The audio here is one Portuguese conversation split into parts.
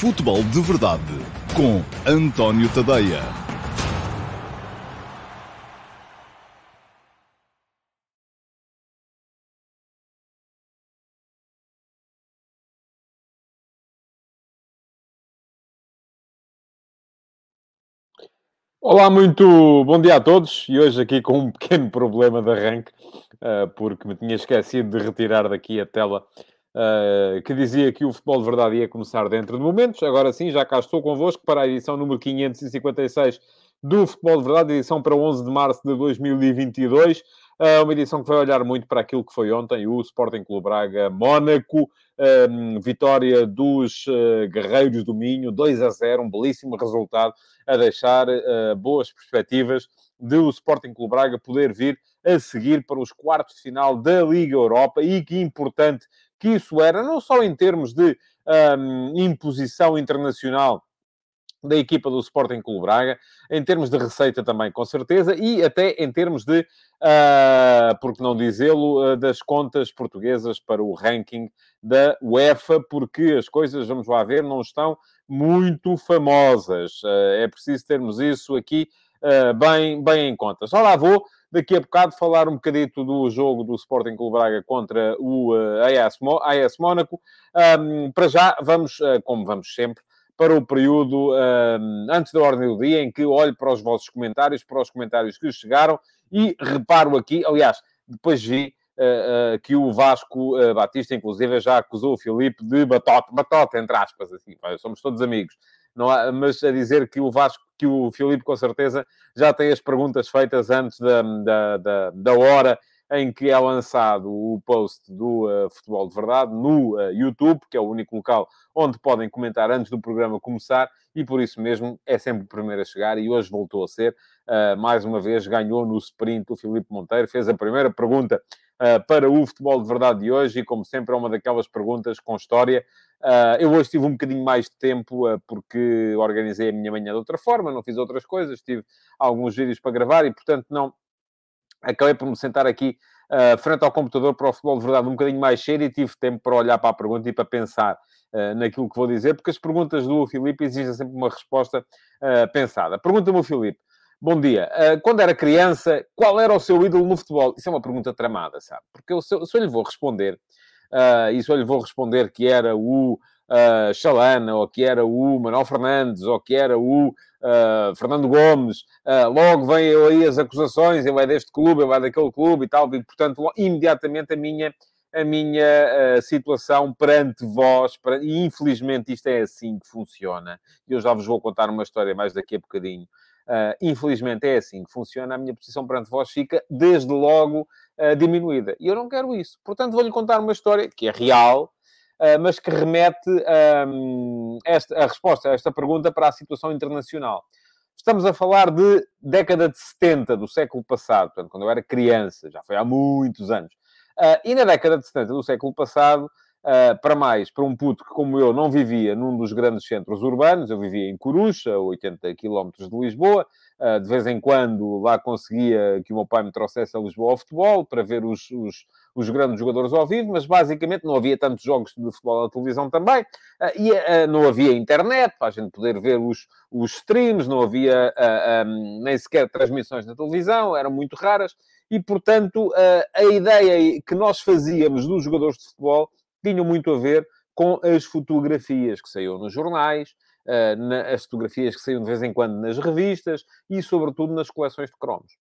Futebol de Verdade com António Tadeia. Olá, muito bom dia a todos. E hoje aqui com um pequeno problema de arranque, uh, porque me tinha esquecido de retirar daqui a tela uh, que dizia que o futebol de verdade ia começar dentro de momentos. Agora sim, já cá estou convosco para a edição número 556 do Futebol de Verdade, edição para 11 de março de 2022. Uh, uma edição que vai olhar muito para aquilo que foi ontem, o Sporting Clube Braga Mónaco, um, vitória dos uh, Guerreiros do Minho, 2 a 0, um belíssimo resultado, a deixar uh, boas perspectivas de o Sporting Clube Braga poder vir a seguir para os quartos de final da Liga Europa e que importante que isso era, não só em termos de um, imposição internacional da equipa do Sporting Clube Braga, em termos de receita também, com certeza, e até em termos de, uh, por que não dizê-lo, uh, das contas portuguesas para o ranking da UEFA, porque as coisas, vamos lá ver, não estão muito famosas. Uh, é preciso termos isso aqui bem, bem em conta. Só lá vou, daqui a bocado, falar um bocadito do jogo do Sporting Clube Braga contra o AS, AS Mónaco. Um, para já, vamos, como vamos sempre, para o período uh, antes da ordem do dia, em que olho para os vossos comentários, para os comentários que chegaram e reparo aqui, aliás, depois vi uh, uh, que o Vasco uh, Batista, inclusive, já acusou o Filipe de batota, batota, entre aspas, assim, somos todos amigos. Há, mas a dizer que o Vasco, que o Filipe, com certeza, já tem as perguntas feitas antes da, da, da, da hora em que é lançado o post do uh, Futebol de Verdade no uh, YouTube, que é o único local onde podem comentar antes do programa começar, e por isso mesmo é sempre o primeiro a chegar, e hoje voltou a ser. Uh, mais uma vez ganhou no sprint o Filipe Monteiro, fez a primeira pergunta para o Futebol de Verdade de hoje, e como sempre é uma daquelas perguntas com história. eu hoje tive um bocadinho mais de tempo, porque organizei a minha manhã de outra forma, não fiz outras coisas, tive alguns vídeos para gravar, e portanto não acabei por me sentar aqui uh, frente ao computador para o futebol de verdade um bocadinho mais cheio e tive tempo para olhar para a pergunta e para pensar uh, naquilo que vou dizer, porque as perguntas do Filipe exigem sempre uma resposta uh, pensada. Pergunta-me o Filipe. Bom dia. quando era criança, qual era o seu ídolo no futebol? Isso é uma pergunta tramada, sabe? Porque eu, se, eu, se eu lhe vou responder, uh, e se eu lhe vou responder que era o uh, Chalana, ou que era o Manuel Fernandes, ou que era o uh, Fernando Gomes, uh, logo vêm aí as acusações, ele é deste clube, ele é daquele clube e tal, e portanto, imediatamente a minha, a minha uh, situação perante vós, e infelizmente isto é assim que funciona, e eu já vos vou contar uma história mais daqui a bocadinho. Uh, infelizmente é assim que funciona, a minha posição perante vós fica desde logo uh, diminuída. E eu não quero isso. Portanto, vou-lhe contar uma história que é real, mas que remete um, esta, a resposta a esta pergunta para a situação internacional. Estamos a falar de década de 70 do século passado, portanto, quando eu era criança, já foi há muitos anos. Uh, e na década de 70 do século passado, uh, para mais, para um puto que, como eu, não vivia num dos grandes centros urbanos, eu vivia em Corucha, 80 km de Lisboa, uh, de vez em quando lá conseguia que o meu pai me trouxesse a Lisboa ao futebol, para ver os, os os grandes jogadores ao vivo, mas basicamente não havia tantos jogos de futebol na televisão também, ah, e não havia internet para a gente poder ver os, os streams, não havia ah, nem sequer transmissões na televisão, eram muito raras, e portanto a ideia que nós fazíamos dos jogadores de futebol tinha muito a ver com as fotografias que saíam nos jornais, as fotografias que saíam de vez em quando nas revistas e, sobretudo, nas coleções de cromos.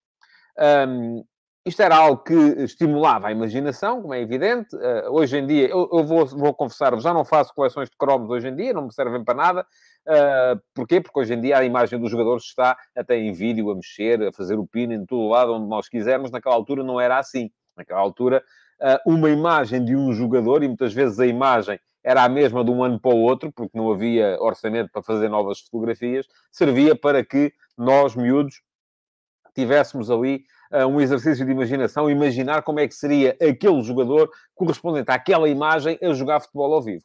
Isto era algo que estimulava a imaginação, como é evidente. Uh, hoje em dia, eu, eu vou, vou confessar-vos, já não faço coleções de cromos hoje em dia, não me servem para nada. Uh, porquê? Porque hoje em dia a imagem dos jogadores está até em vídeo, a mexer, a fazer o pino em todo lado, onde nós quisermos. Naquela altura não era assim. Naquela altura, uma imagem de um jogador, e muitas vezes a imagem era a mesma de um ano para o outro, porque não havia orçamento para fazer novas fotografias, servia para que nós, miúdos, tivéssemos ali uh, um exercício de imaginação, imaginar como é que seria aquele jogador correspondente àquela imagem a jogar futebol ao vivo.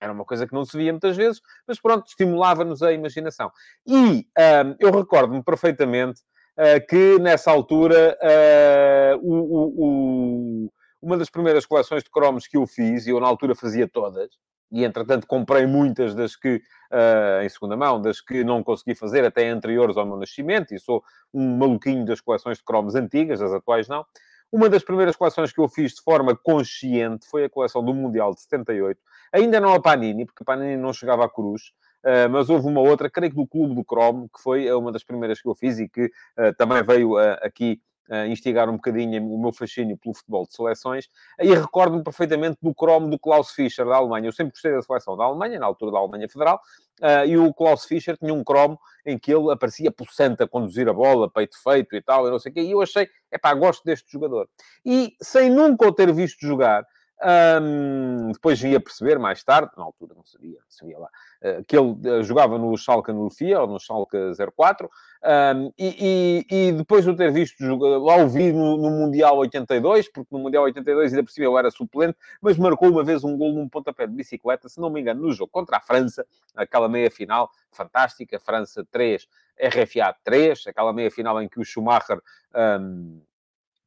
Era uma coisa que não se via muitas vezes, mas pronto, estimulava-nos a imaginação. E ah, eu recordo-me perfeitamente uh, que nessa altura uh, o, o, uma das primeiras coleções de cromos que eu fiz, e eu na altura fazia todas, e entretanto comprei muitas das que, uh, em segunda mão, das que não consegui fazer até anteriores ao meu nascimento, e sou um maluquinho das coleções de cromos antigas, as atuais não. Uma das primeiras coleções que eu fiz de forma consciente foi a coleção do Mundial de 78. Ainda não a Panini, porque a Panini não chegava à cruz, uh, mas houve uma outra, creio que do Clube do Cromo, que foi uma das primeiras que eu fiz e que uh, também veio aqui uh, instigar um bocadinho o meu fascínio pelo futebol de seleções. E recordo-me perfeitamente do cromo do Klaus Fischer, da Alemanha. Eu sempre gostei da seleção da Alemanha, na altura da Alemanha Federal, uh, e o Klaus Fischer tinha um cromo em que ele aparecia possante a conduzir a bola, peito feito e tal, e não sei o quê. E eu achei, é pá, gosto deste jogador. E sem nunca o ter visto jogar, um, depois ia perceber mais tarde, na altura não sabia, não sabia lá, uh, que ele uh, jogava no Schalke no FIA, ou no Schalke 04, um, e, e, e, depois de eu ter visto, lá o vi no, no, Mundial 82, porque no Mundial 82 ainda por cima eu era suplente, mas marcou uma vez um gol num pontapé de bicicleta, se não me engano, no jogo contra a França, aquela meia-final fantástica, França 3, RFA 3, aquela meia-final em que o Schumacher... Um,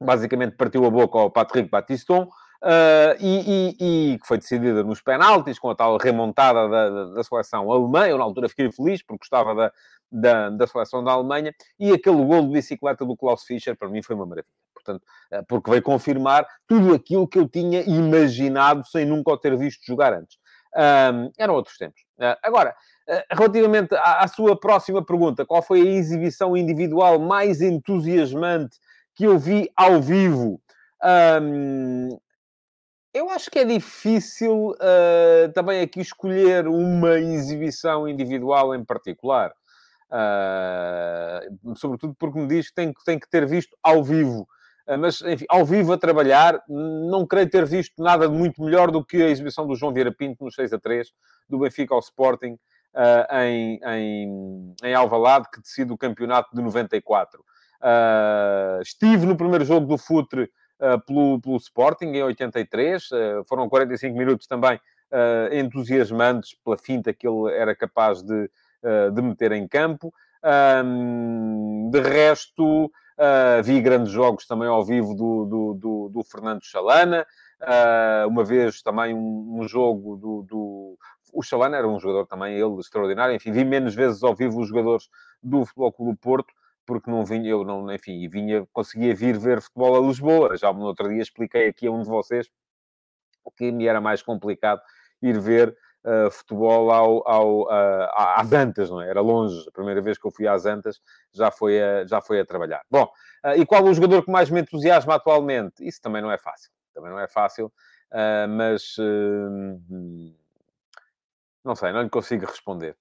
basicamente partiu a boca ao Patrick Battiston, Uh, e, que foi decidida nos penaltis, com a tal remontada da, da, da, seleção alemã. Eu, na altura, fiquei feliz porque gostava da, da, da, seleção da Alemanha. E aquele gol de bicicleta do Klaus Fischer, para mim, foi uma maravilha. Portanto, uh, porque veio confirmar tudo aquilo que eu tinha imaginado sem nunca o ter visto jogar antes. Uh, eram outros tempos. agora, relativamente à, à, sua próxima pergunta, qual foi a exibição individual mais entusiasmante que eu vi ao vivo? Um, eu acho que é difícil uh, também aqui escolher uma exibição individual em particular. Uh, sobretudo porque me diz que tem, tem que ter visto ao vivo. Uh, mas, enfim, ao vivo a trabalhar, não creio ter visto nada de muito melhor do que a exibição do João Vieira Pinto no 6 a 3, do Benfica ao Sporting, em, em, em Alvalade, que decide o campeonato de 94. estive no primeiro jogo do Futre pelo, pelo Sporting em 83. Eh, foram 45 minutos também eh, entusiasmantes pela finta que ele era capaz de, de meter em campo. de resto, vi grandes jogos também ao vivo do, do, do, do Fernando Chalana. uma vez também um, um jogo do, do o Chalana era um jogador também, ele, extraordinário. Enfim, vi menos vezes ao vivo os jogadores do Futebol Clube Porto, porque não vinha, eu não, enfim, vinha, conseguia vir ver futebol a Lisboa. Já no outro dia expliquei aqui a um de vocês que me era mais complicado ir ver uh, futebol ao, ao, uh, às Antas, não é? Era longe. A primeira vez que eu fui às Antas já foi a, já foi a trabalhar. Bom, uh, e qual o jogador que mais me entusiasma atualmente? Isso também não é fácil. Também não é fácil, mas não sei, não lhe consigo responder.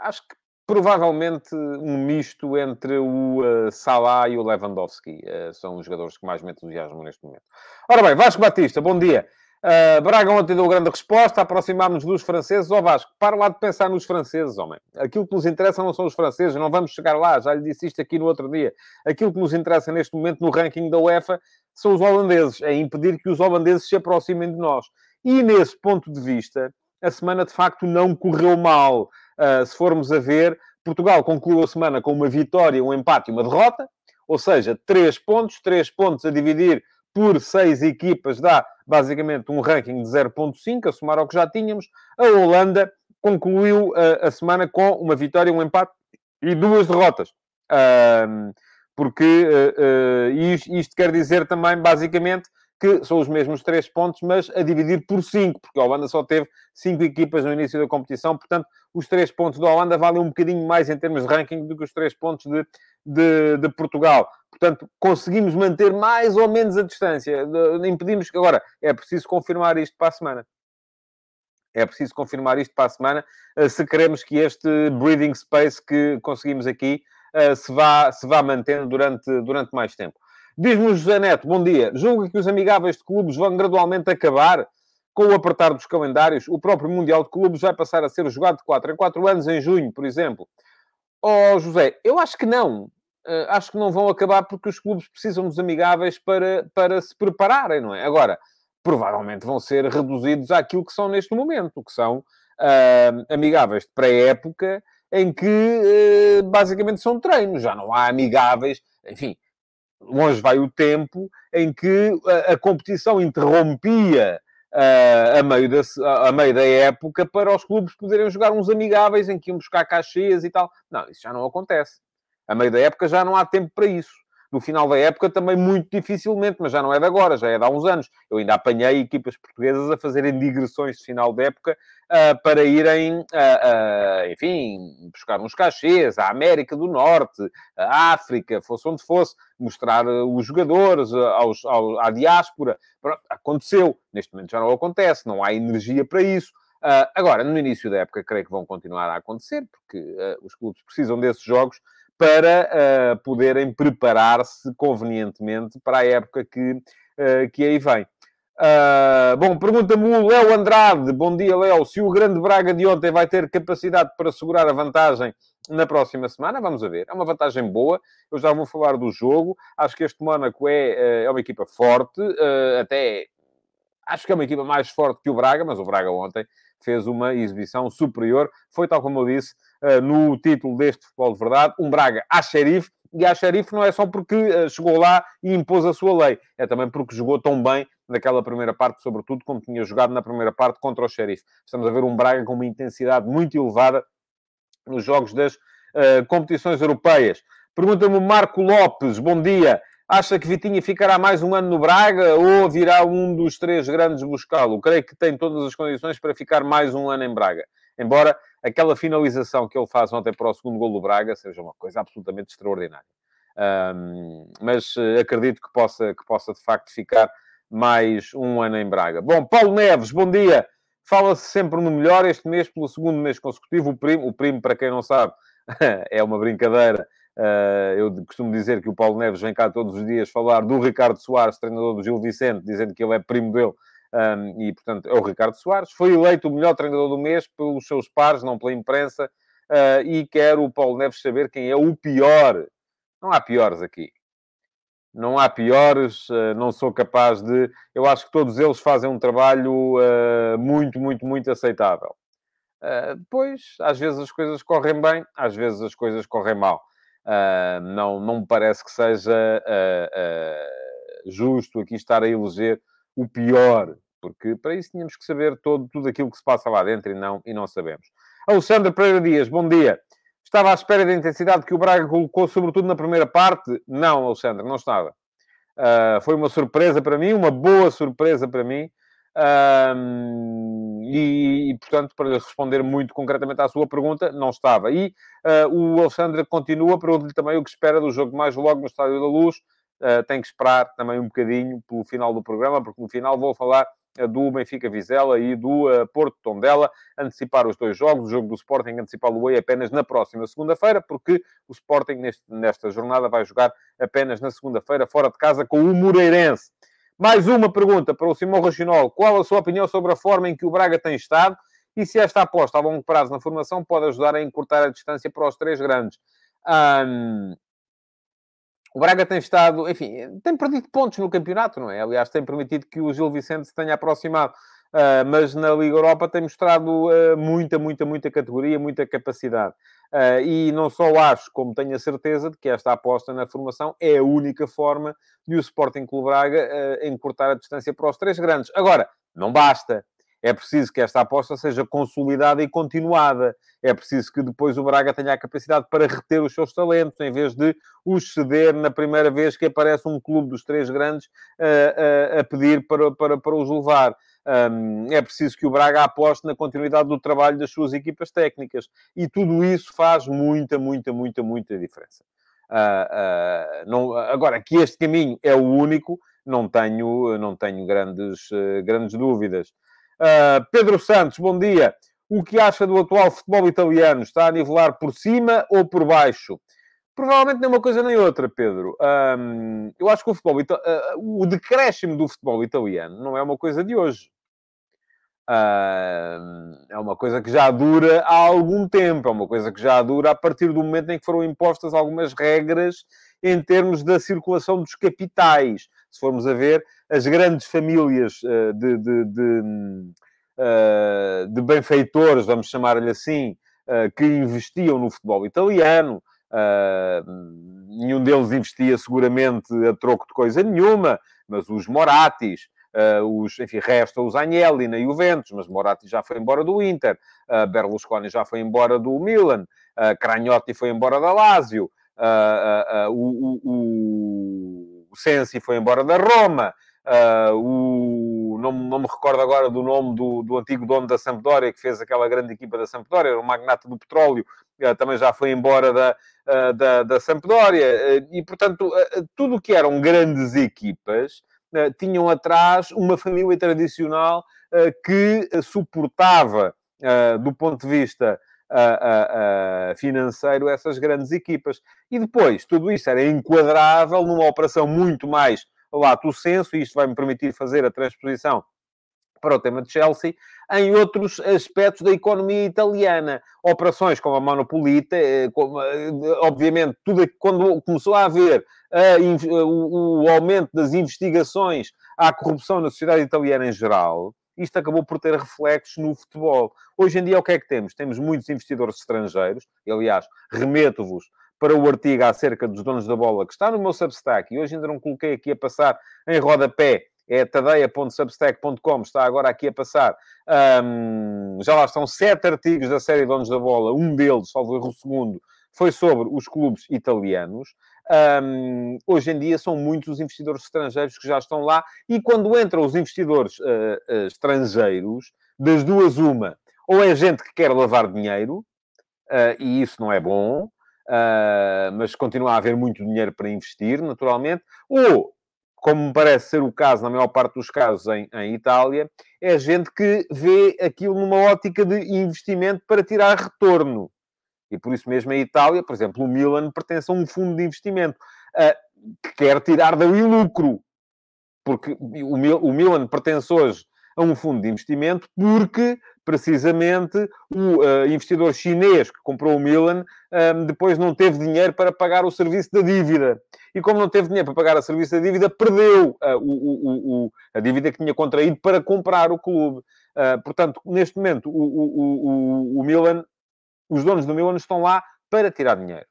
acho que provavelmente um misto entre o uh, Salah e o Lewandowski. Uh, são os jogadores que mais me entusiasmam neste momento. Ora bem, Vasco Batista, bom dia. Uh, Braga ontem deu grande resposta, aproximámos-nos dos franceses. Ó oh, Vasco, para lá de pensar nos franceses, homem. Aquilo que nos interessa não são os franceses, não vamos chegar lá, já lhe disse isto aqui no outro dia. Aquilo que nos interessa neste momento no ranking da UEFA são os holandeses, é impedir que os holandeses se aproximem de nós. E nesse ponto de vista, a semana de facto não correu mal. Uh, se formos a ver, Portugal concluiu a semana com uma vitória, um empate e uma derrota, ou seja, três pontos, três pontos a dividir por seis equipas dá basicamente um ranking de 0.5, a somar ao que já tínhamos. A Holanda concluiu uh, a semana com uma vitória, um empate e duas derrotas. Uh, porque uh, isto, isto, quer dizer também, basicamente, que são os mesmos três pontos, mas a dividir por cinco, porque a Holanda só teve cinco equipas no início da competição, portanto, os três pontos da Holanda valem um bocadinho mais em termos de ranking do que os três pontos de, de, de Portugal. Portanto, conseguimos manter mais ou menos a distância. Impedimos que. Agora, é preciso confirmar isto para a semana. É preciso confirmar isto para a semana eh, se queremos que este breathing space que conseguimos aqui eh, se vá, se vá mantendo durante, durante mais tempo. Diz-me José Neto, bom dia. Julga que os amigáveis de clubes vão gradualmente acabar com o apertar dos calendários. O próprio Mundial de Clubes vai passar a ser jogado de 4 em 4 anos, em junho, por exemplo. Oh, José, eu acho que não. Uh, acho que não vão acabar porque os clubes precisam dos amigáveis para, para se prepararem, não é? Agora, provavelmente vão ser reduzidos àquilo que são neste momento, que são uh, amigáveis de pré-época, em que uh, basicamente são treinos, já não há amigáveis, enfim, longe vai o tempo em que a, a competição interrompia uh, a, meio da, a meio da época para os clubes poderem jogar uns amigáveis em que iam buscar caixas e tal. Não, isso já não acontece. A meio da época já não há tempo para isso. No final da época também muito dificilmente, mas já não é de agora, já é de há uns anos. Eu ainda apanhei equipas portuguesas a fazerem digressões de final da época uh, para irem, uh, uh, enfim, buscar uns cachês à América do Norte, à África, fosse onde fosse, mostrar os jogadores aos, ao, à diáspora. Aconteceu. Neste momento já não acontece, não há energia para isso. agora, no início da época, creio que vão continuar a acontecer, porque os clubes precisam desses jogos para uh, poderem preparar-se convenientemente para a época que, uh, que aí vem. Uh, bom, pergunta-me o Léo Andrade. Bom dia, Léo. Se o grande Braga de ontem vai ter capacidade para segurar a vantagem na próxima semana, vamos ver. É uma vantagem boa. Eu já vou falar do jogo. Acho que este Mónaco é, é uma equipa forte. até acho que é uma equipa mais forte que o Braga, mas o Braga ontem fez uma exibição superior. Foi, tal como eu disse, no título deste futebol de verdade, um Braga à xerife. E à xerife não é só porque uh, chegou lá e impôs a sua lei, é também porque jogou tão bem naquela primeira parte, sobretudo como tinha jogado na primeira parte contra o xerife. Estamos a ver um Braga com uma intensidade muito elevada nos jogos das uh, competições europeias. Pergunta-me Marco Lopes, bom dia. Acha que Vitinha ficará mais um ano no Braga ou virá um dos três grandes buscá-lo? Creio que tem todas as condições para ficar mais um ano em Braga. Embora aquela finalização que ele faz ontem para o segundo gol do Braga seja uma coisa absolutamente extraordinária. Um, mas uh, acredito que possa, que possa de facto ficar mais um ano em Braga. Bom, Paulo Neves, bom dia. Fala-se sempre no melhor este mês, pelo segundo mês consecutivo. O primo, o primo para quem não sabe, é uma brincadeira Uh, eu costumo dizer que o Paulo Neves vem cá todos os dias falar do Ricardo Soares, treinador do Gil Vicente, dizendo que ele é primo dele. Um, e, portanto, é o Ricardo Soares. Foi eleito o melhor treinador do mês pelos seus pares, não pela imprensa. Uh, e quero o Paulo Neves saber quem é o pior. Não há piores aqui. Não há piores, uh, não sou capaz de. Eu acho que todos eles fazem um trabalho muito, muito, muito aceitável. depois, às vezes as coisas correm bem, às vezes as coisas correm mal. Uh, não, não me parece que seja uh, uh, justo aqui estar a eleger o pior, porque para isso tínhamos que saber todo, tudo aquilo que se passa lá dentro e não, e não sabemos. Alexandre Pereira Dias, bom dia. Estava à espera da intensidade que o Braga colocou, sobretudo na primeira parte? Não, Alexandre, não estava. foi uma surpresa para mim, uma boa surpresa para mim. Um, e, e, portanto, para responder muito concretamente à sua pergunta, não estava. E uh, o Alexandre continua, pergunto-lhe também o que espera do jogo mais logo no Estádio da Luz. Uh, tem que esperar também um bocadinho pelo final do programa, porque no final vou falar uh, do Benfica Vizela e do Porto Tondela, antecipar os dois jogos, o jogo do Sporting antecipá-lo apenas na próxima segunda-feira, porque o Sporting neste, nesta jornada vai jogar apenas na segunda-feira, fora de casa, com o Moreirense. Mais uma pergunta para o Simão Rochinol. Qual a sua opinião sobre a forma em que o Braga tem estado e se esta aposta a longo prazo na formação pode ajudar a encurtar a distância para os três grandes? O Braga tem estado, enfim, tem perdido pontos no campeonato, não é? Aliás, tem permitido que o Gil Vicente se tenha aproximado. Uh, mas na Liga Europa tem mostrado uh, muita, muita, muita categoria, muita capacidade. Uh, e não só acho, como tenho a certeza de que esta aposta na formação é a única forma de o Sporting Clube Braga encurtar a distância para os três grandes. Agora, não basta. É preciso que esta aposta seja consolidada e continuada. É preciso que depois o Braga tenha a capacidade para reter os seus talentos, em vez de os ceder na primeira vez que aparece um clube dos três grandes uh, a pedir para, para, para os levar. Um, é preciso que o Braga aposte na continuidade do trabalho das suas equipas técnicas. E tudo isso faz muita, muita, muita, muita diferença. Uh, uh, não, agora, que este caminho é o único, não tenho, não tenho grandes, uh, grandes dúvidas. Pedro Santos, bom dia. O que acha do atual futebol italiano? Está a nivelar por cima ou por baixo? Provavelmente nem uma coisa nem outra, Pedro. Um, eu acho que o futebol, o decréscimo do futebol italiano não é uma coisa de hoje. Uh, é uma coisa que já dura há algum tempo, é uma coisa que já dura a partir do momento em que foram impostas algumas regras em termos da circulação dos capitais. Se formos a ver, as grandes famílias uh, de, de, de, uh, de, benfeitores, vamos chamar-lhe assim, ah, que investiam no futebol italiano, nenhum deles investia seguramente a troco de coisa nenhuma, mas os Moratis, Uh, os, enfim, resta os Agnelli na Juventus, mas Moratti já foi embora do Inter, uh, Berlusconi já foi embora do Milan, uh, Cragnotti foi embora da Lazio, o, o, o Sensi foi embora da Roma, o, não, não, me recordo agora do nome do, do, antigo dono da Sampdoria, que fez aquela grande equipa da Sampdoria, era o magnata do petróleo, também já foi embora da, da, da Sampdoria, e portanto, tudo o que eram grandes equipas tinham atrás uma família tradicional que suportava, do ponto de vista financeiro, essas grandes equipas. E depois, tudo isto era enquadrável numa operação muito mais lato senso, e isto vai-me permitir fazer a transposição para o tema de Chelsea, em outros aspectos da economia italiana. Operações como a Monopolita, eh, eh, obviamente, tudo quando começou a haver uh, o, o, aumento das investigações à corrupção na sociedade italiana em geral, isto acabou por ter reflexos no futebol. Hoje em dia, o que é que temos? Temos muitos investidores estrangeiros, e, aliás, remeto-vos para o artigo acerca dos donos da bola, que está no meu Substack, e hoje ainda não coloquei aqui a passar em rodapé, é tadeia.substack.com, está agora aqui a passar. Um, já lá estão sete artigos da série Donos da Bola, um deles, salvo erro o segundo, foi sobre os clubes italianos. Um, hoje em dia são muitos os investidores estrangeiros que já estão lá, e quando entram os investidores uh, uh, estrangeiros, das duas, uma, ou é gente que quer lavar dinheiro, uh, e isso não é bom, mas continua a haver muito dinheiro para investir, naturalmente, ou como me parece ser o caso, na maior parte dos casos em, em, Itália, é gente que vê aquilo numa ótica de investimento para tirar retorno. E por isso mesmo em Itália, por exemplo, o Milan pertence a um fundo de investimento uh, que quer tirar dali lucro. Porque o, o Milan pertence hoje a um fundo de investimento porque, precisamente, o uh, investidor chinês que comprou o Milan um, depois não teve dinheiro para pagar o serviço da dívida. E como não teve dinheiro para pagar o serviço da dívida, perdeu uh, o, o, a dívida que tinha contraído para comprar o clube. Portanto, neste momento, o Milan, os donos do Milan estão lá para tirar dinheiro.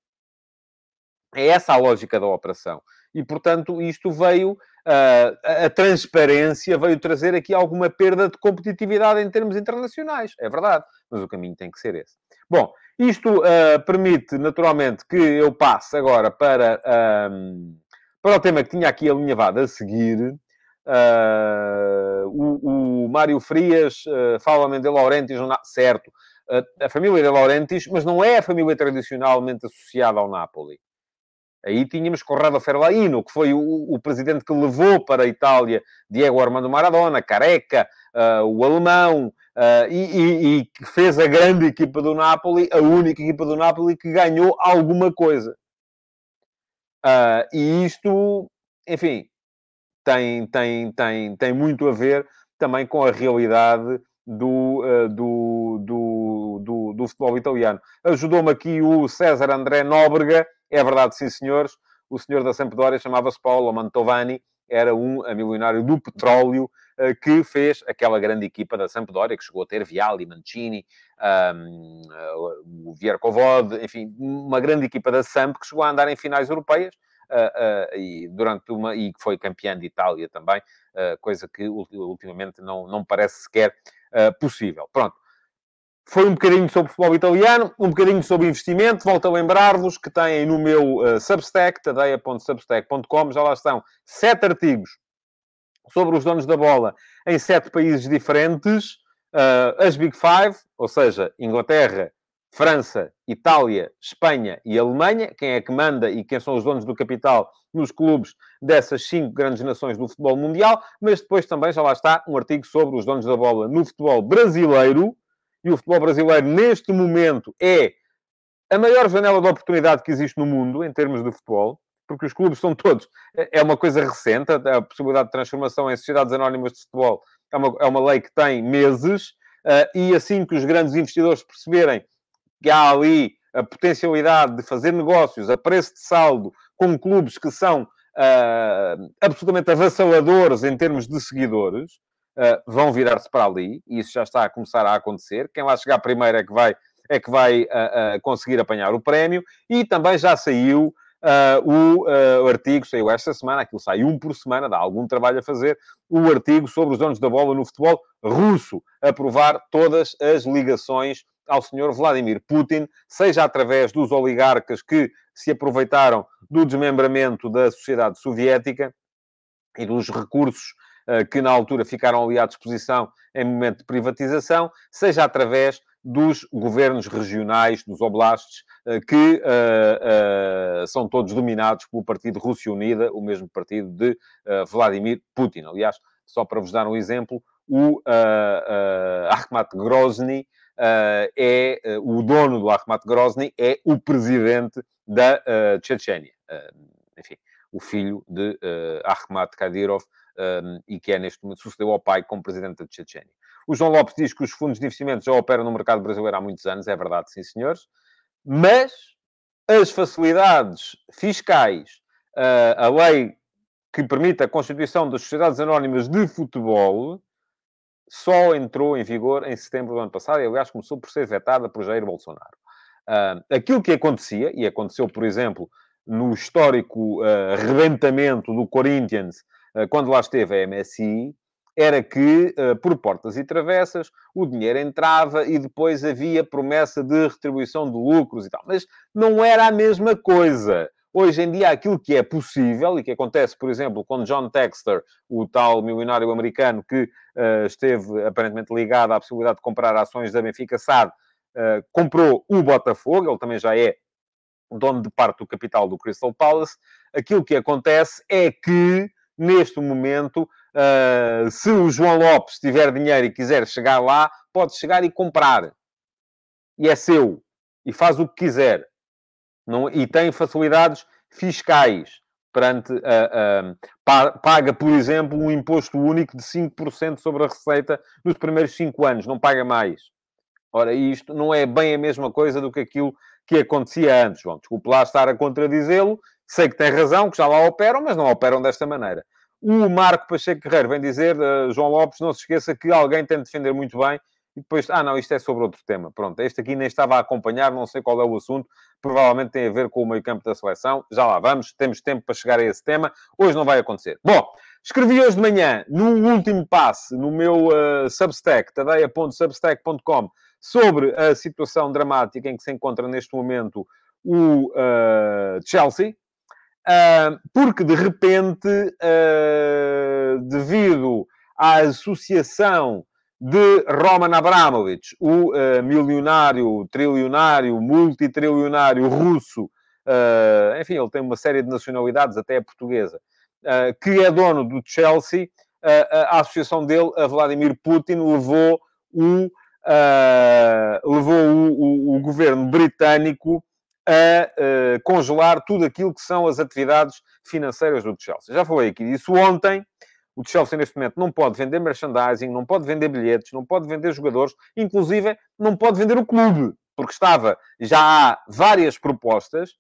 É essa a lógica da operação. E, portanto, isto veio, uh, a transparência veio trazer aqui alguma perda de competitividade em termos internacionais. É verdade, mas o caminho tem que ser esse. Bom, isto uh, permite, naturalmente, que eu passe agora para, um, para o tema que tinha aqui alinhavado a seguir. O, o Mário Frias fala-me de Laurentiis, certo, a família de Laurentiis, mas não é a família tradicionalmente associada ao Napoli. Aí tínhamos Corrado Ferlaino, que foi o, o, presidente que levou para a Itália Diego Armando Maradona, Careca, uh, o alemão, uh, e, que fez a grande equipa do Napoli, a única equipa do Napoli que ganhou alguma coisa. Uh, e isto, enfim, tem, tem, tem, tem muito a ver também com a realidade do, do, do, do, futebol italiano. Ajudou-me aqui o César André Nóbrega, é verdade, sim, senhores. O senhor da Sampdoria chamava-se Paolo Mantovani, era um milionário do petróleo eh, que fez aquela grande equipa da Sampdoria, que chegou a ter Viali, Mancini, um, o Viercovod, enfim, uma grande equipa da Samp que chegou a andar em finais europeias uh, uh, e durante uma e que foi campeã de Itália também, uh, coisa que ultimamente não, não parece sequer possível. Pronto. Foi um bocadinho sobre futebol italiano, um bocadinho sobre investimento. Volto a lembrar-vos que têm no meu uh, Substack, tadeia.substack.com, já lá estão sete artigos sobre os donos da bola em sete países diferentes. Uh, as Big Five, ou seja, Inglaterra, França, Itália, Espanha e Alemanha. Quem é que manda e quem são os donos do capital nos clubes dessas cinco grandes nações do futebol mundial. Mas depois também já lá está um artigo sobre os donos da bola no futebol brasileiro e o futebol brasileiro, neste momento, é a maior janela de oportunidade que existe no mundo, em termos de futebol, porque os clubes são todos. É uma coisa recente, a possibilidade de transformação em sociedades anónimas de futebol é uma, é uma lei que tem meses, uh, e assim que os grandes investidores perceberem que há ali a potencialidade de fazer negócios a preço de saldo com clubes que são uh, absolutamente avassaladores em termos de seguidores, vão virar-se para ali, e isso já está a começar a acontecer. Quem lá chegar primeiro é que vai, é que vai uh, uh, conseguir apanhar o prémio, e também já saiu uh, o, uh, o, artigo, saiu esta semana, aquilo sai um por semana, dá algum trabalho a fazer, o artigo sobre os donos da bola no futebol russo, a provar todas as ligações ao senhor Vladimir Putin, seja através dos oligarcas que se aproveitaram do desmembramento da sociedade soviética e dos recursos que na altura ficaram ali à disposição em momento de privatização, seja através dos governos regionais, dos oblastes, eh, que uh, uh, são todos dominados pelo Partido Rússia Unida, o mesmo partido de uh, Vladimir Putin. Aliás, só para vos dar um exemplo, o Akhmat Grozny é o dono do Akhmat Grozny é o presidente da uh, Chechênia. enfim, o filho de Akhmat Kadyrov, e que é neste momento sucedeu ao pai como presidente da Chechênia. O João Lopes diz que os fundos de investimento já operam no mercado brasileiro há muitos anos, é verdade, sim, senhores. Mas as facilidades fiscais, a lei que permite a constituição das sociedades anónimas de futebol, só entrou em vigor em setembro do ano passado e, aliás, começou por ser vetada por Jair Bolsonaro. aquilo que acontecia, e aconteceu, por exemplo, no histórico uh, rebentamento do Corinthians, uh, quando lá esteve a MSI, era que, eh, por portas e travessas, o dinheiro entrava e depois havia promessa de retribuição de lucros e tal. Mas não era a mesma coisa. Hoje em dia, aquilo que é possível, e que acontece, por exemplo, com John Texter, o tal milionário americano que uh, esteve aparentemente ligado à possibilidade de comprar ações da Benfica SAD, uh, comprou o Botafogo, ele também já é dono de parte do capital do Crystal Palace. Aquilo que acontece é que, neste momento, Uh, se o João Lopes tiver dinheiro e quiser chegar lá, pode chegar e comprar. E é seu. E faz o que quiser. Não, e tem facilidades fiscais perante uh, uh, paga, por exemplo, um imposto único de 5% sobre a receita nos primeiros 5 anos, não paga mais. Ora, isto não é bem a mesma coisa do que aquilo que acontecia antes, João. Desculpe lá estar a contradizê-lo, sei que tem razão, que já lá operam, mas não operam desta maneira. O Marco Pacheco Guerreiro vem dizer, uh, João Lopes, não se esqueça que alguém tem de defender muito bem e depois, ah, não, isto é sobre outro tema. Pronto, este aqui nem estava a acompanhar, não sei qual é o assunto, provavelmente tem a ver com o meio-campo da seleção. Já lá vamos, temos tempo para chegar a esse tema. Hoje não vai acontecer. Bom, escrevi hoje de manhã, no último passe, no meu uh, Substack, tadeia.substack.com, sobre a situação dramática em que se encontra neste momento o uh, Chelsea, Uh, porque, de repente, uh, devido à associação de Roman Abramovich, o uh, milionário, trilionário, multitrilionário russo, enfim, ele tem uma série de nacionalidades, até a portuguesa, que é dono do Chelsea, a associação dele a Vladimir Putin levou o, levou o, o, o governo britânico a uh, congelar tudo aquilo que são as atividades financeiras do Chelsea. Já falei aqui disso ontem. O Chelsea, neste momento, não pode vender merchandising, não pode vender bilhetes, não pode vender jogadores, inclusive não pode vender o clube, porque estava, já há várias propostas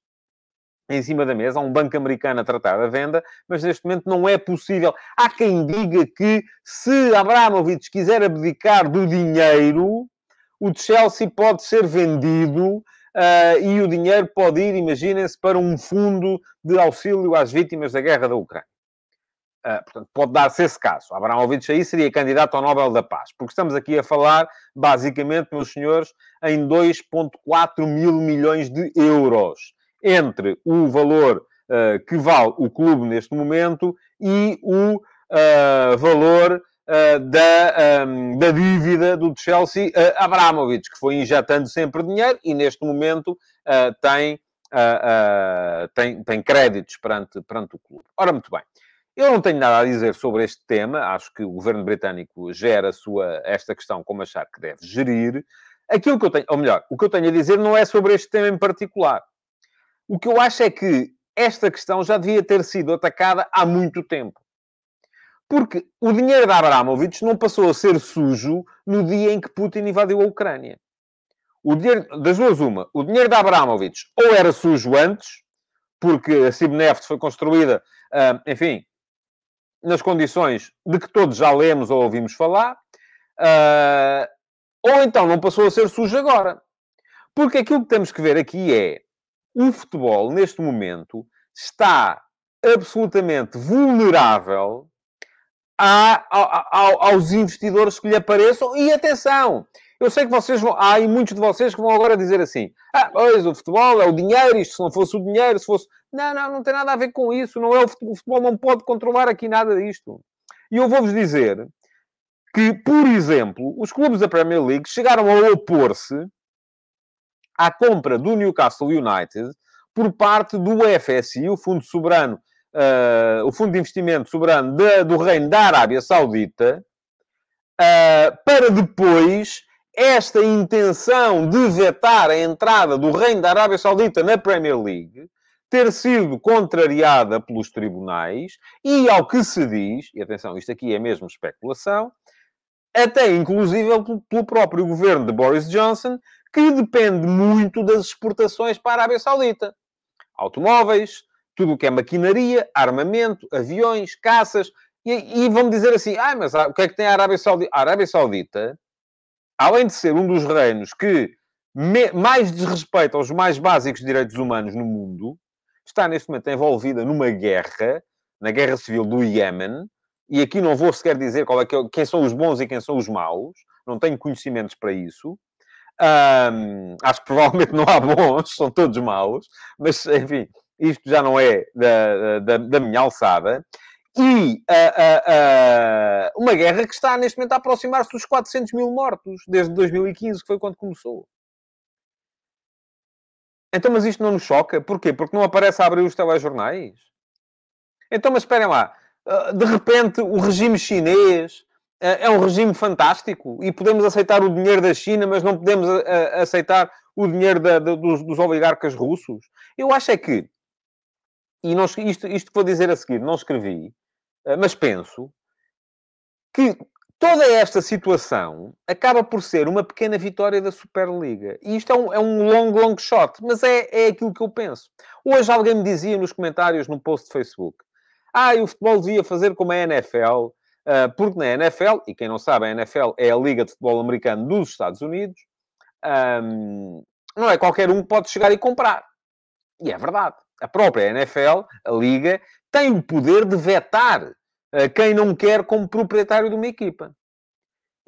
em cima da mesa, há um banco americano a tratar da venda, mas neste momento não é possível. Há quem diga que se Abramovich quiser abdicar do dinheiro, o Chelsea pode ser vendido uh, e o dinheiro pode ir, imaginem-se, para um fundo de auxílio às vítimas da guerra da Ucrânia. Uh, portanto, pode dar-se esse caso. Abramovich aí seria candidato ao Nobel da Paz, porque estamos aqui a falar, basicamente, meus senhores, em 2,4 mil milhões de euros entre o valor uh, que vale o clube neste momento e o uh, valor uh, da, um, da dívida do Chelsea a Abramovich, que foi injetando sempre dinheiro e neste momento uh, tem, uh, tem, tem créditos perante, perante o clube. Ora, muito bem. Eu não tenho nada a dizer sobre este tema. Acho que o governo britânico gera sua, esta questão como achar que deve gerir. Aquilo que eu tenho, ou melhor, o que eu tenho a dizer não é sobre este tema em particular. O que eu acho é que esta questão já devia ter sido atacada há muito tempo. Porque o dinheiro da Abramovich não passou a ser sujo no dia em que Putin invadiu a Ucrânia. O dinheiro, das duas, uma. O dinheiro da Abramovich ou era sujo antes, porque a Cibneft foi construída, ah, enfim, nas condições de que todos já lemos ou ouvimos falar, ah, ou então não passou a ser sujo agora. Porque aquilo que temos que ver aqui é o futebol, neste momento, está absolutamente vulnerável a, a, aos investidores que lhe apareçam. E atenção, eu sei que vocês vão. Há aí muitos de vocês que vão agora dizer assim: ah, pois, o futebol é o dinheiro, isto se não fosse o dinheiro, se fosse. Não, não, não tem nada a ver com isso. Não é o futebol, o futebol não pode controlar aqui nada disto. E eu vou-vos dizer que, por exemplo, os clubes da Premier League chegaram a opor-se à compra do Newcastle United por parte do FSI, o Fundo Soberano, uh, o Fundo de Investimento Soberano de, do Reino da Arábia Saudita, uh, para depois esta intenção de vetar a entrada do Reino da Arábia Saudita na Premier League ter sido contrariada pelos tribunais e, ao que se diz, e atenção, isto aqui é mesmo especulação, até inclusive pelo próprio governo de Boris Johnson, que depende muito das exportações para a Arábia Saudita. Automóveis, tudo o que é maquinaria, armamento, aviões, caças. E, e vão dizer assim, ah, mas o que é que tem a Arábia Saudita? A Arábia Saudita além de ser um dos reinos que me, mais desrespeita aos mais básicos direitos humanos no mundo, está neste momento envolvida numa guerra, na guerra civil do Iémen, e aqui não vou sequer dizer qual é que, é quem são os bons e quem são os maus, não tenho conhecimentos para isso. Um, acho que provavelmente não há bons, são todos maus, mas enfim, isto já não é da, da, da minha alçada e uh, uh, uma guerra que está neste momento a aproximar-se dos 400 mil mortos, desde 2015, que foi quando começou. Então, mas isto não nos choca? Porquê? Porque não aparece a abrir os telejornais? Então, mas esperem lá. De repente, o regime chinês é um regime fantástico e podemos aceitar o dinheiro da China, mas não podemos aceitar o dinheiro da, da, dos, dos oligarcas russos. Eu acho é que, e não, isto, isto que vou dizer a seguir, não escrevi, eh, mas penso que toda esta situação acaba por ser uma pequena vitória da Superliga. E isto é um, é um long, long shot, mas é, é aquilo que eu penso. Hoje alguém me dizia nos comentários no post de Facebook: Ah, o futebol devia fazer como a NFL, eh, porque na NFL, e quem não sabe, a NFL é a Liga de Futebol Americano dos Estados Unidos, um, não é qualquer um que pode chegar e comprar. E é verdade. A própria NFL, a Liga, tem o poder de vetar uh, quem não quer como proprietário de uma equipa.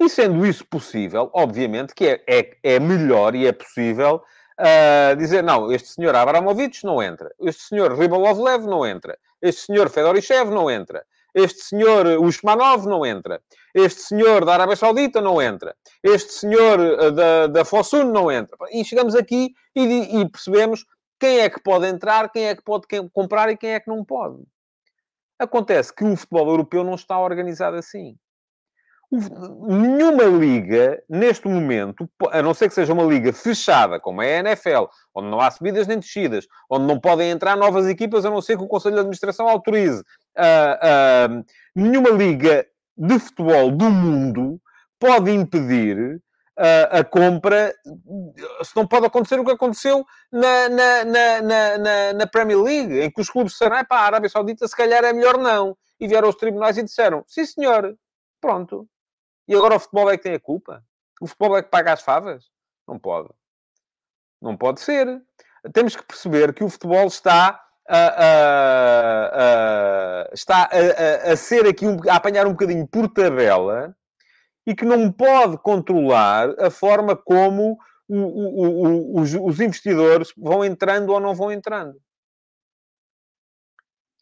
E sendo isso possível, obviamente que é, é, é melhor e é possível uh, dizer, não, este senhor Abramovich não entra, este senhor Ribolovlev não entra, este senhor Fedorichev não entra, este senhor Usmanov não entra, este senhor da Arábia Saudita não entra, este senhor uh, da, da Fosun não entra. E chegamos aqui e, e percebemos quem é que pode entrar, quem é que pode comprar e quem é que não pode. Acontece que o futebol europeu não está organizado assim. Nenhuma liga, neste momento, a não ser que seja uma liga fechada, como é a NFL, onde não há subidas nem descidas, onde não podem entrar novas equipas, a não ser que o Conselho de Administração autorize. Uh, uh, nenhuma liga de futebol do mundo pode impedir a, compra, se não pode acontecer o que aconteceu na, na, na, na, Premier League, em que os clubes disseram, para a Arábia Saudita se calhar é melhor não. E vieram aos tribunais e disseram, sim senhor, pronto. E agora o futebol é que tem a culpa? O futebol é que paga as favas? Não pode. Não pode ser. Temos que perceber que o futebol está a, a, a está a, ser aqui, um, a apanhar um bocadinho por tabela e que não pode controlar a forma como o, o, o, os, os investidores vão entrando ou não vão entrando.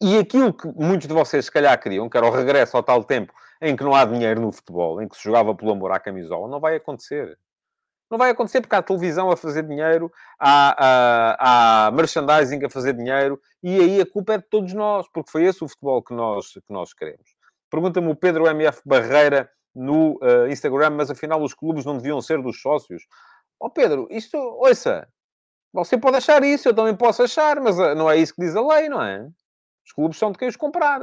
E aquilo que muitos de vocês, se calhar, queriam, que era o regresso ao tal tempo em que não há dinheiro no futebol, em que se jogava pelo amor à camisola, não vai acontecer. Não vai acontecer porque há televisão a fazer dinheiro, há, há, há merchandising a fazer dinheiro, e aí a culpa é de todos nós, porque foi esse o futebol que nós, que nós queremos. Pergunta-me o Pedro MF Barreira no uh, Instagram, mas afinal os clubes não deviam ser dos sócios. Ó oh, Pedro, isto, ouça, você pode achar isso, eu também posso achar, mas uh, não é isso que diz a lei, não é? Os clubes são de quem os comprar.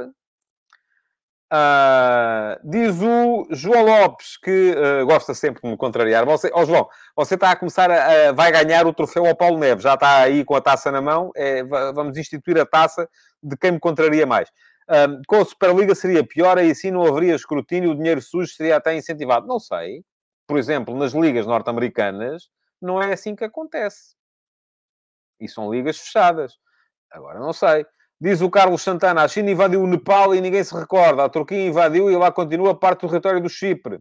Uh, diz o João Lopes, que uh, gosta sempre de me contrariar. Você, oh, João, você está a começar a, a, vai ganhar o troféu ao Paulo Neves, já está aí com a taça na mão. É, vamos instituir a taça de quem me contraria mais. Um, com a Superliga seria pior, aí sim não haveria escrutínio, o dinheiro sujo seria até incentivado. Não sei. Por exemplo, nas ligas norte-americanas, não é assim que acontece. E são ligas fechadas. Agora não sei. Diz o Carlos Santana, a China invadiu o Nepal e ninguém se recorda. A Turquia invadiu e lá continua parte do território do Chipre.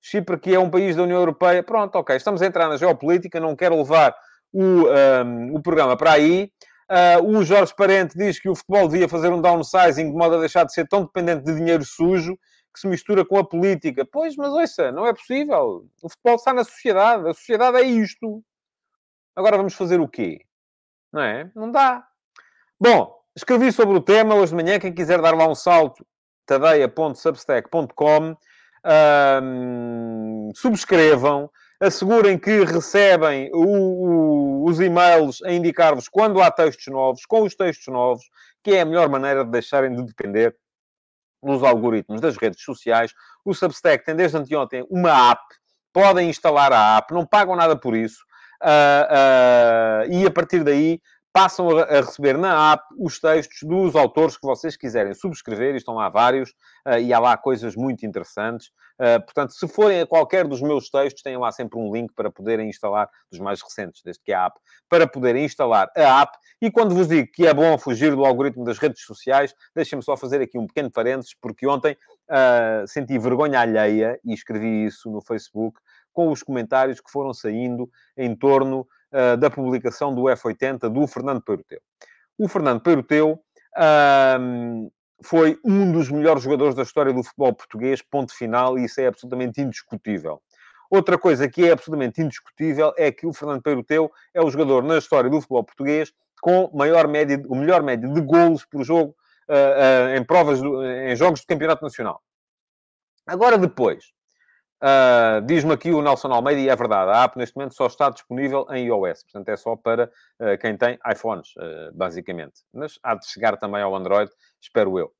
Chipre, que é um país da União Europeia. Pronto, ok. Estamos a entrar na geopolítica. Não quero levar o, um, o programa para aí. Uh, o Jorge Parente diz que o futebol devia fazer um downsizing de modo a deixar de ser tão dependente de dinheiro sujo que se mistura com a política. Pois, mas ouça, não é possível. O futebol está na sociedade. A sociedade é isto. Agora vamos fazer o quê? Não é? Não dá. Bom, escrevi sobre o tema hoje de manhã. Quem quiser dar lá um salto, tadeia.substack.com. Subscrevam, assegurem que recebem o, o, os e-mails a indicar-vos quando há textos novos, com os textos novos, que é a melhor maneira de deixarem de depender dos algoritmos das redes sociais. O Substack tem desde anteontem uma app, podem instalar a app, não pagam nada por isso. Uh, uh, e a partir daí passam a, receber na app os textos dos autores que vocês quiserem subscrever, e estão lá vários, uh, e há lá coisas muito interessantes. Uh, portanto, se forem a qualquer dos meus textos, têm lá sempre um link para poderem instalar, dos mais recentes, desde que a app, para poderem instalar a app. E quando vos digo que é bom fugir do algoritmo das redes sociais, deixem-me só fazer aqui um pequeno parênteses, porque ontem uh, senti vergonha alheia, e escrevi isso no Facebook, com os comentários que foram saindo em torno uh, da publicação do F80 do Fernando Peiroteu. O Fernando Peiroteu foi um dos melhores jogadores da história do futebol português, ponto final, e isso é absolutamente indiscutível. Outra coisa que é absolutamente indiscutível é que o Fernando Peiroteu é o jogador na história do futebol português com maior média, o melhor média de golos por jogo uh, uh, em provas, do, em jogos de campeonato nacional. Agora, depois, Uh, Diz-me aqui o Nelson Almeida, e é verdade, a app neste momento só está disponível em iOS, portanto é só para uh, quem tem iPhones, uh, basicamente. Mas há de chegar também ao Android, espero eu.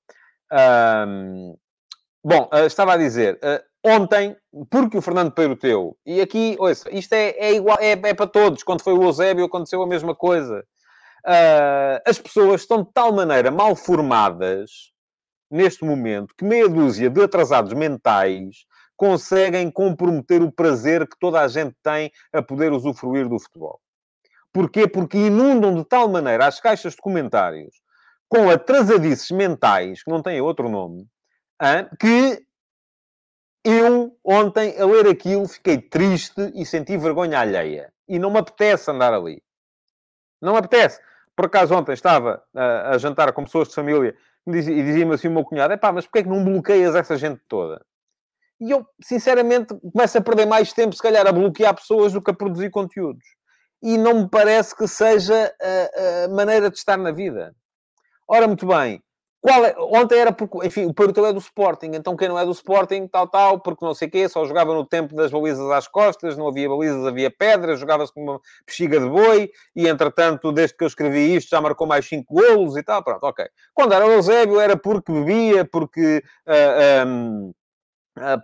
bom, estava a dizer, ontem, porque o Fernando Peiroteu, e aqui, ouça, isto é, é igual, é, é, para todos, quando foi o Eusébio aconteceu a mesma coisa. as pessoas estão de tal maneira mal formadas neste momento que meia dúzia de atrasados mentais conseguem comprometer o prazer que toda a gente tem a poder usufruir do futebol. Porquê? Porque inundam de tal maneira as caixas de comentários com atrasadices mentais, que não têm outro nome, que eu, ontem, a ler aquilo, fiquei triste e senti vergonha alheia. E não me apetece andar ali. Não me apetece. Por acaso, ontem estava a, a jantar com pessoas de família e dizia-me assim o meu cunhado, pá, mas porquê é que não bloqueias essa gente toda? E eu, sinceramente, começo a perder mais tempo, se calhar, a bloquear pessoas do que a produzir conteúdos. E não me parece que seja a, a maneira de estar na vida. Ora, muito bem. É? Ontem era porque, enfim, o Porto é do Sporting, então quem não é do Sporting, tal, tal, porque não sei o quê, só jogava no tempo das balizas às costas, não havia balizas, havia pedras, jogava-se com uma bexiga de boi, e entretanto, desde que eu escrevi isto, já marcou mais 5 golos e tal, pronto, ok. Quando era o Eusébio, era porque bebia, porque. Uh, ah, um, ah,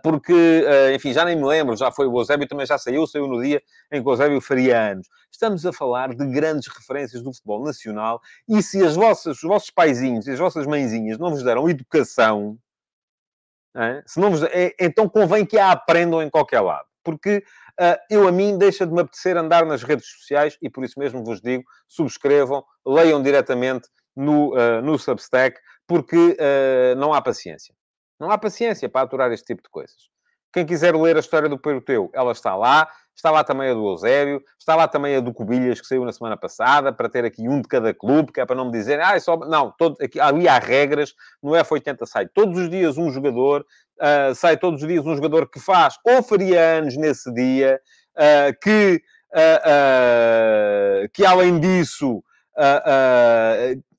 porque, ah, enfim, já nem me lembro, já foi o Eusébio, também já saiu, saiu no dia em que o Eusébio faria anos. Estamos a falar de grandes referências do futebol nacional e se as vossas, os vossos paizinhos e as vossas mãezinhas não vos deram educação, é? se não vos, é, então convém que a aprendam em qualquer lado. Porque uh, eu, a mim, deixa de me apetecer andar nas redes sociais e por isso mesmo vos digo, subscrevam, leiam diretamente no, uh, no Substack, porque uh, não há paciência. Não há paciência para aturar este tipo de coisas. Quem quiser ler a história do Peruteu, ela está lá. Está lá também a do Eusébio. Está lá também a do Cubilhas, que saiu na semana passada, para ter aqui um de cada clube, que é para não me dizer... Ah, é só... Não, todo, aqui, ali há regras. No F80 sai todos os dias um jogador. Uh, sai todos os dias um jogador que faz ou faria anos nesse dia. Uh, que, uh, que, além disso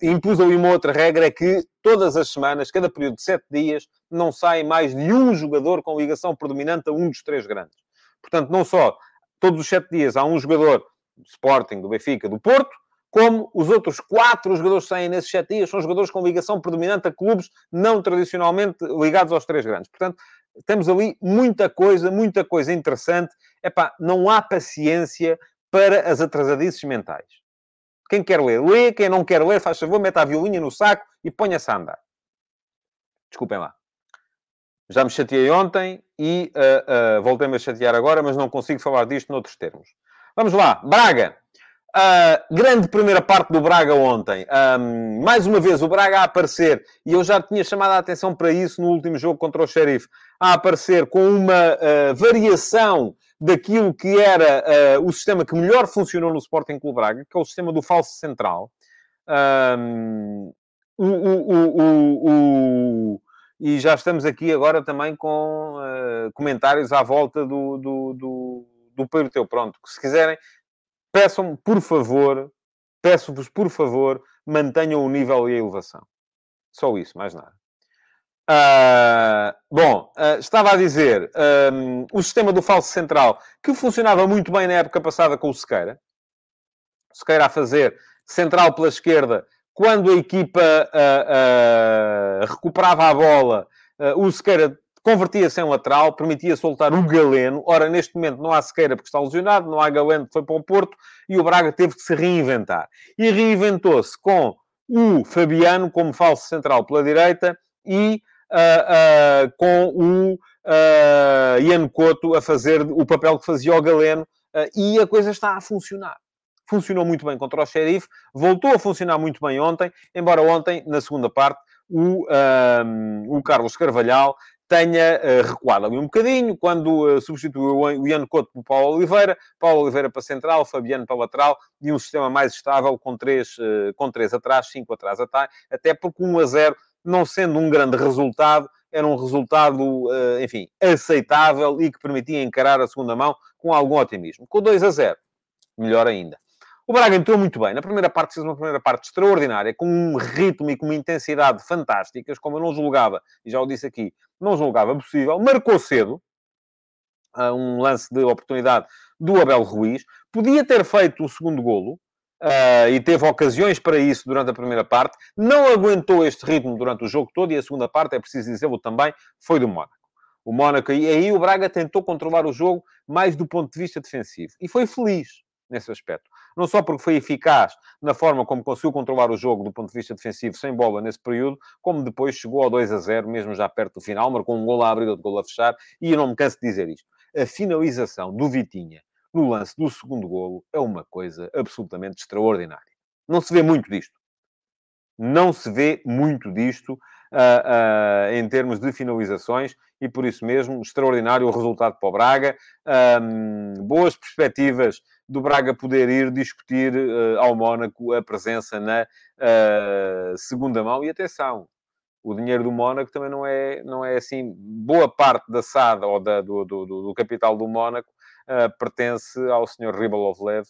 impus ali uma outra regra, é que todas as semanas, cada período de sete dias, não sai mais de um jogador com ligação predominante a um dos três grandes. Portanto, não só todos os sete dias há um jogador do Sporting, do Benfica, do Porto, como os outros quatro jogadores que saem nesses sete dias são jogadores com ligação predominante a clubes não tradicionalmente ligados aos três grandes. Portanto, temos ali muita coisa, muita coisa interessante. Epá, não há paciência para as atrasadices mentais. Quem quer ler, lê. Quem não quer ler, faz favor, meta a violinha no saco e ponha-se a andar. Desculpem lá. Já me chateei ontem e uh, uh, voltei-me a chatear agora, mas não consigo falar disto noutros termos. Vamos lá. Braga. Uh, grande primeira parte do Braga ontem. Um, mais uma vez, o Braga a aparecer, e eu já tinha chamado a atenção para isso no último jogo contra o Sheriff, a aparecer com uma uh, variação daquilo que era uh, o sistema que melhor funcionou no Sporting Clube Braga, que é o sistema do falso central. Um, o, o, o, e já estamos aqui agora também com comentários à volta do, do, do, do Pedro Teu. Pronto, se quiserem peçam por favor, peço-vos, por favor, mantenham o nível e a elevação. Só isso, mais nada. Uh, bom, uh, estava a dizer, um, o sistema do falso central, que funcionava muito bem na época passada com o Sequeira. Sequeira a fazer central pela esquerda, quando a equipa uh, recuperava a bola, o Sequeira convertia-se em lateral, permitia soltar o Galeno. Ora, neste momento não há Sequeira porque está lesionado, não há Galeno que foi para o Porto e o Braga teve que se reinventar. E reinventou-se com o Fabiano como falso central pela direita e uh, uh, com o uh, Ian Couto a fazer o papel que fazia o Galeno e a coisa está a funcionar. Funcionou muito bem contra o Sheriff, voltou a funcionar muito bem ontem, embora ontem, na segunda parte, o, o Carlos Carvalhal tenha uh, recuado ali um bocadinho, quando uh, substituiu o Ian Couto por Paulo Oliveira, Paulo Oliveira para central, Fabiano para lateral, e um sistema mais estável com três, uh, com três atrás, cinco atrás, até porque 1 a 0, não sendo um grande resultado, era um resultado, enfim, aceitável e que permitia encarar a segunda mão com algum otimismo. Com 2 a 0, melhor ainda. O Braga entrou muito bem. Na primeira parte, fez uma primeira parte extraordinária, com um ritmo e com uma intensidade fantásticas, como eu não julgava, e já o disse aqui, não julgava possível. Marcou cedo, um lance de oportunidade do Abel Ruiz. Podia ter feito o segundo golo, Uh, e teve ocasiões para isso durante a primeira parte, não aguentou este ritmo durante o jogo todo e a segunda parte, é preciso dizê-lo também, foi do Mónaco. O Mónaco, e aí o Braga tentou controlar o jogo mais do ponto de vista defensivo e foi feliz nesse aspecto. Não só porque foi eficaz na forma como conseguiu controlar o jogo do ponto de vista defensivo sem bola nesse período, como depois chegou ao 2 a 0, mesmo já perto do final, marcou um gol a abrir, outro gol a fechar, e eu não me canso de dizer isto. A finalização do Vitinha no lance do segundo golo é uma coisa absolutamente extraordinária. Não se vê muito disto. Não se vê muito disto uh, em termos de finalizações e por isso mesmo extraordinário o resultado para o Braga. Um, boas perspectivas do Braga poder ir discutir uh, ao Mónaco a presença na uh, segunda mão. E atenção, o dinheiro do Mónaco também não é, não é assim. Boa parte da SAD ou da, do, do, do, capital do Mónaco uh, pertence ao Sr. Ribolovlev,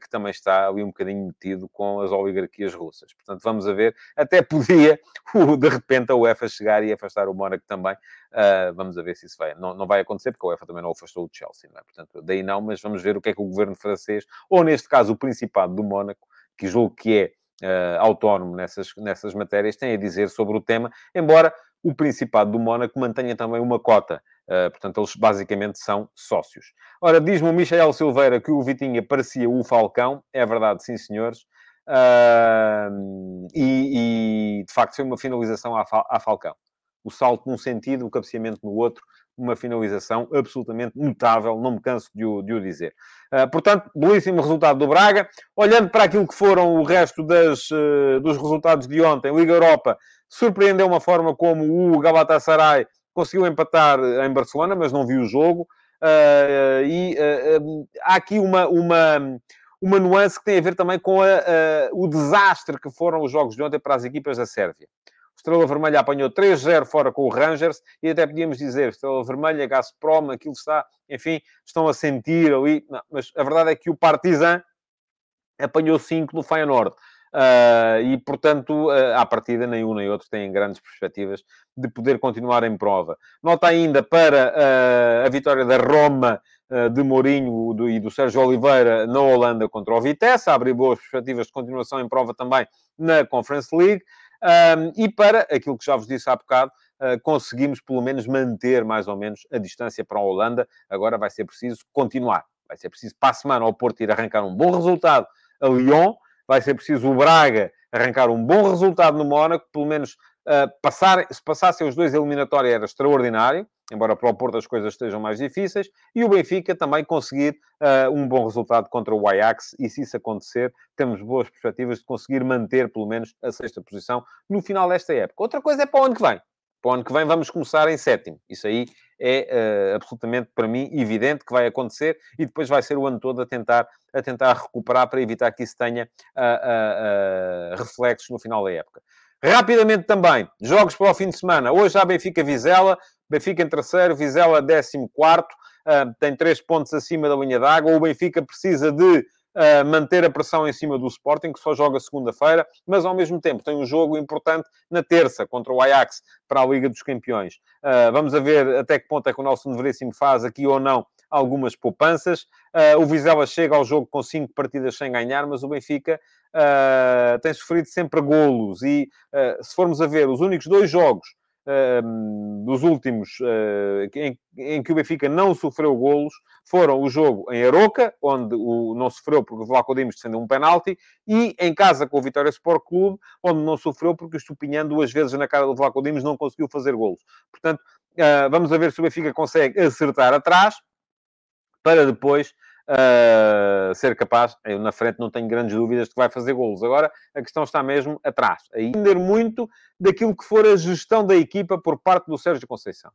que também está ali um bocadinho metido com as oligarquias russas. Portanto, vamos a ver. Até podia, de repente, a UEFA chegar e afastar o Mónaco também. Uh, vamos a ver se isso vai. Não, não vai acontecer, porque a UEFA também não afastou o Chelsea, não é? Portanto, daí não, mas vamos ver o que é que o governo francês, ou neste caso o Principado do Mónaco, que julgo que é uh, autónomo nessas, nessas matérias, tem a dizer sobre o tema, embora o Principado do Mónaco mantenha também uma cota. Uh, portanto, eles basicamente são sócios. Ora, diz-me o Michel Silveira que o Vitinha parecia o Falcão. É verdade, sim, senhores. Uh, e, e, de facto, foi uma finalização à, à Falcão. O salto num sentido, o cabeceamento no outro uma finalização absolutamente notável, não me canso de o, de o dizer. Uh, portanto, belíssimo resultado do Braga. Olhando para aquilo que foram o resto das, dos resultados de ontem, Liga Europa surpreendeu uma forma como o Galatasaray conseguiu empatar em Barcelona, mas não viu o jogo. Uh, e há aqui uma, uma, uma nuance que tem a ver também com a, o desastre que foram os jogos de ontem para as equipas da Sérvia. Estrela Vermelha apanhou 3-0 fora com o Rangers e até podíamos dizer Estrela Vermelha, Gazprom, aquilo está, enfim, estão a sentir ali. Não, mas a verdade é que o Partizan apanhou 5 no Feyenoord. Uh, e, portanto, uh, à partida, nem um nem outro têm grandes perspectivas de poder continuar em prova. Nota ainda para uh, a vitória da Roma de Mourinho do, e do Sérgio Oliveira na Holanda contra o Vitesse, abre boas perspectivas de continuação em prova também na Conference League. Um, e para aquilo que já vos disse há bocado, uh, conseguimos pelo menos manter mais ou menos a distância para a Holanda. Agora vai ser preciso continuar. Vai ser preciso para a semana ao Porto ir arrancar um bom resultado a Lyon. Vai ser preciso o Braga arrancar um bom resultado no Mónaco, pelo menos Uh, passar, se passassem os dois eliminatórios era extraordinário, embora para o Porto as coisas estejam mais difíceis, e o Benfica também conseguir uh, um bom resultado contra o Ajax, e se isso acontecer, temos boas perspectivas de conseguir manter pelo menos a sexta posição no final desta época. Outra coisa é para o ano que vem. Para o ano que vem vamos começar em sétimo. Isso aí é uh, absolutamente, para mim, evidente que vai acontecer e depois vai ser o ano todo a tentar, a tentar recuperar para evitar que isso tenha uh, uh, reflexos no final da época. Rapidamente também, jogos para o fim de semana. Hoje há Benfica-Vizela, Benfica em terceiro, Vizela décimo quarto, tem três pontos acima da linha d'água. O Benfica precisa de manter a pressão em cima do Sporting, que só joga segunda-feira, mas ao mesmo tempo tem um jogo importante na terça contra o Ajax para a Liga dos Campeões. Uh, vamos ver até que ponto é que o Nelson Veríssimo faz aqui ou não algumas poupanças. Uh, o Vizela chega ao jogo com cinco partidas sem ganhar, mas o Benfica uh, tem sofrido sempre golos. E se formos a ver os únicos dois jogos dos últimos uh, em, em, que o Benfica não sofreu golos foram o jogo em Aroca, onde o, não sofreu porque o Vlaco Dimos defendeu um penalti, e em casa com o Vitória Sport Clube, onde não sofreu porque o Estupinhão duas vezes na cara do Vlaco Dimos não conseguiu fazer golos. Portanto, uh, vamos a ver se o Benfica consegue acertar atrás, para depois uh, ser capaz, eu na frente não tenho grandes dúvidas de que vai fazer golos. Agora, a questão está mesmo atrás. Entender muito daquilo que for a gestão da equipa por parte do Sérgio Conceição.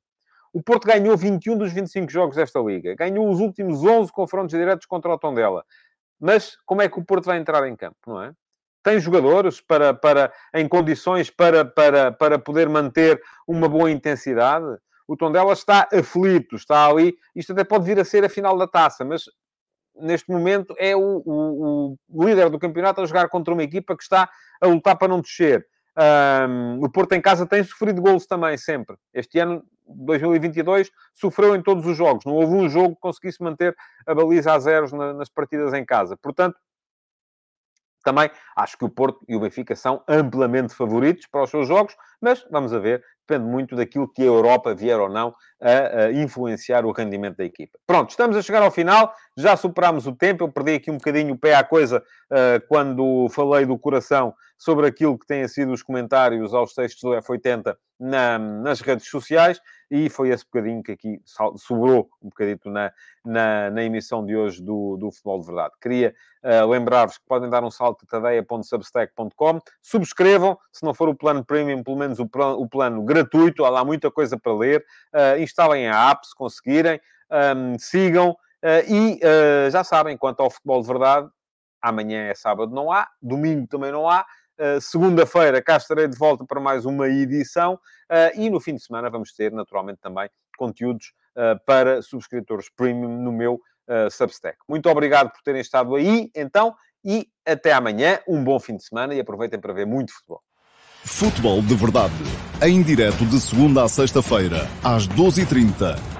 O Porto ganhou 21 dos 25 jogos desta Liga. Ganhou os últimos 11 confrontos diretos contra o Tondela. Mas como é que o Porto vai entrar em campo, não é? Tem jogadores para, para, em condições para, para, para poder manter uma boa intensidade? O Tondela está aflito, está ali. Isto até pode vir a ser a final da taça, mas neste momento, é o, o, o, líder do campeonato a jogar contra uma equipa que está a lutar para não descer. Um, o Porto em casa tem sofrido golos também, sempre. Este ano, 2022, sofreu em todos os jogos. Não houve um jogo que conseguisse manter a baliza a zeros na, nas partidas em casa. Portanto, também acho que o Porto e o Benfica são amplamente favoritos para os seus jogos, mas vamos a ver, depende muito daquilo que a Europa vier ou não a, a, influenciar o rendimento da equipa. Pronto, estamos a chegar ao final, já superámos o tempo, eu perdi aqui um bocadinho o pé à coisa uh, quando falei do coração sobre aquilo que têm sido os comentários aos textos do F80 na, nas redes sociais, e foi esse bocadinho que aqui sobrou um bocadito na, na, na emissão de hoje do, do Futebol de Verdade. Queria uh, lembrar-vos que podem dar um salto a tadeia.substack.com, subscrevam, se não for o plano premium, pelo menos o o plano gratuito, há lá muita coisa para ler, uh, instalem a app se conseguirem, um, sigam, uh, e já sabem, quanto ao Futebol de Verdade, amanhã é sábado, não há, domingo também não há, Uh, Segunda-feira cá estarei de volta para mais uma edição uh, e no fim de semana vamos ter, naturalmente, também conteúdos uh, para subscritores premium no meu Substack. Muito obrigado por terem estado aí, então, e até amanhã. Um bom fim de semana e aproveitem para ver muito futebol. Futebol de Verdade, em direto de segunda a sexta-feira, às 12h30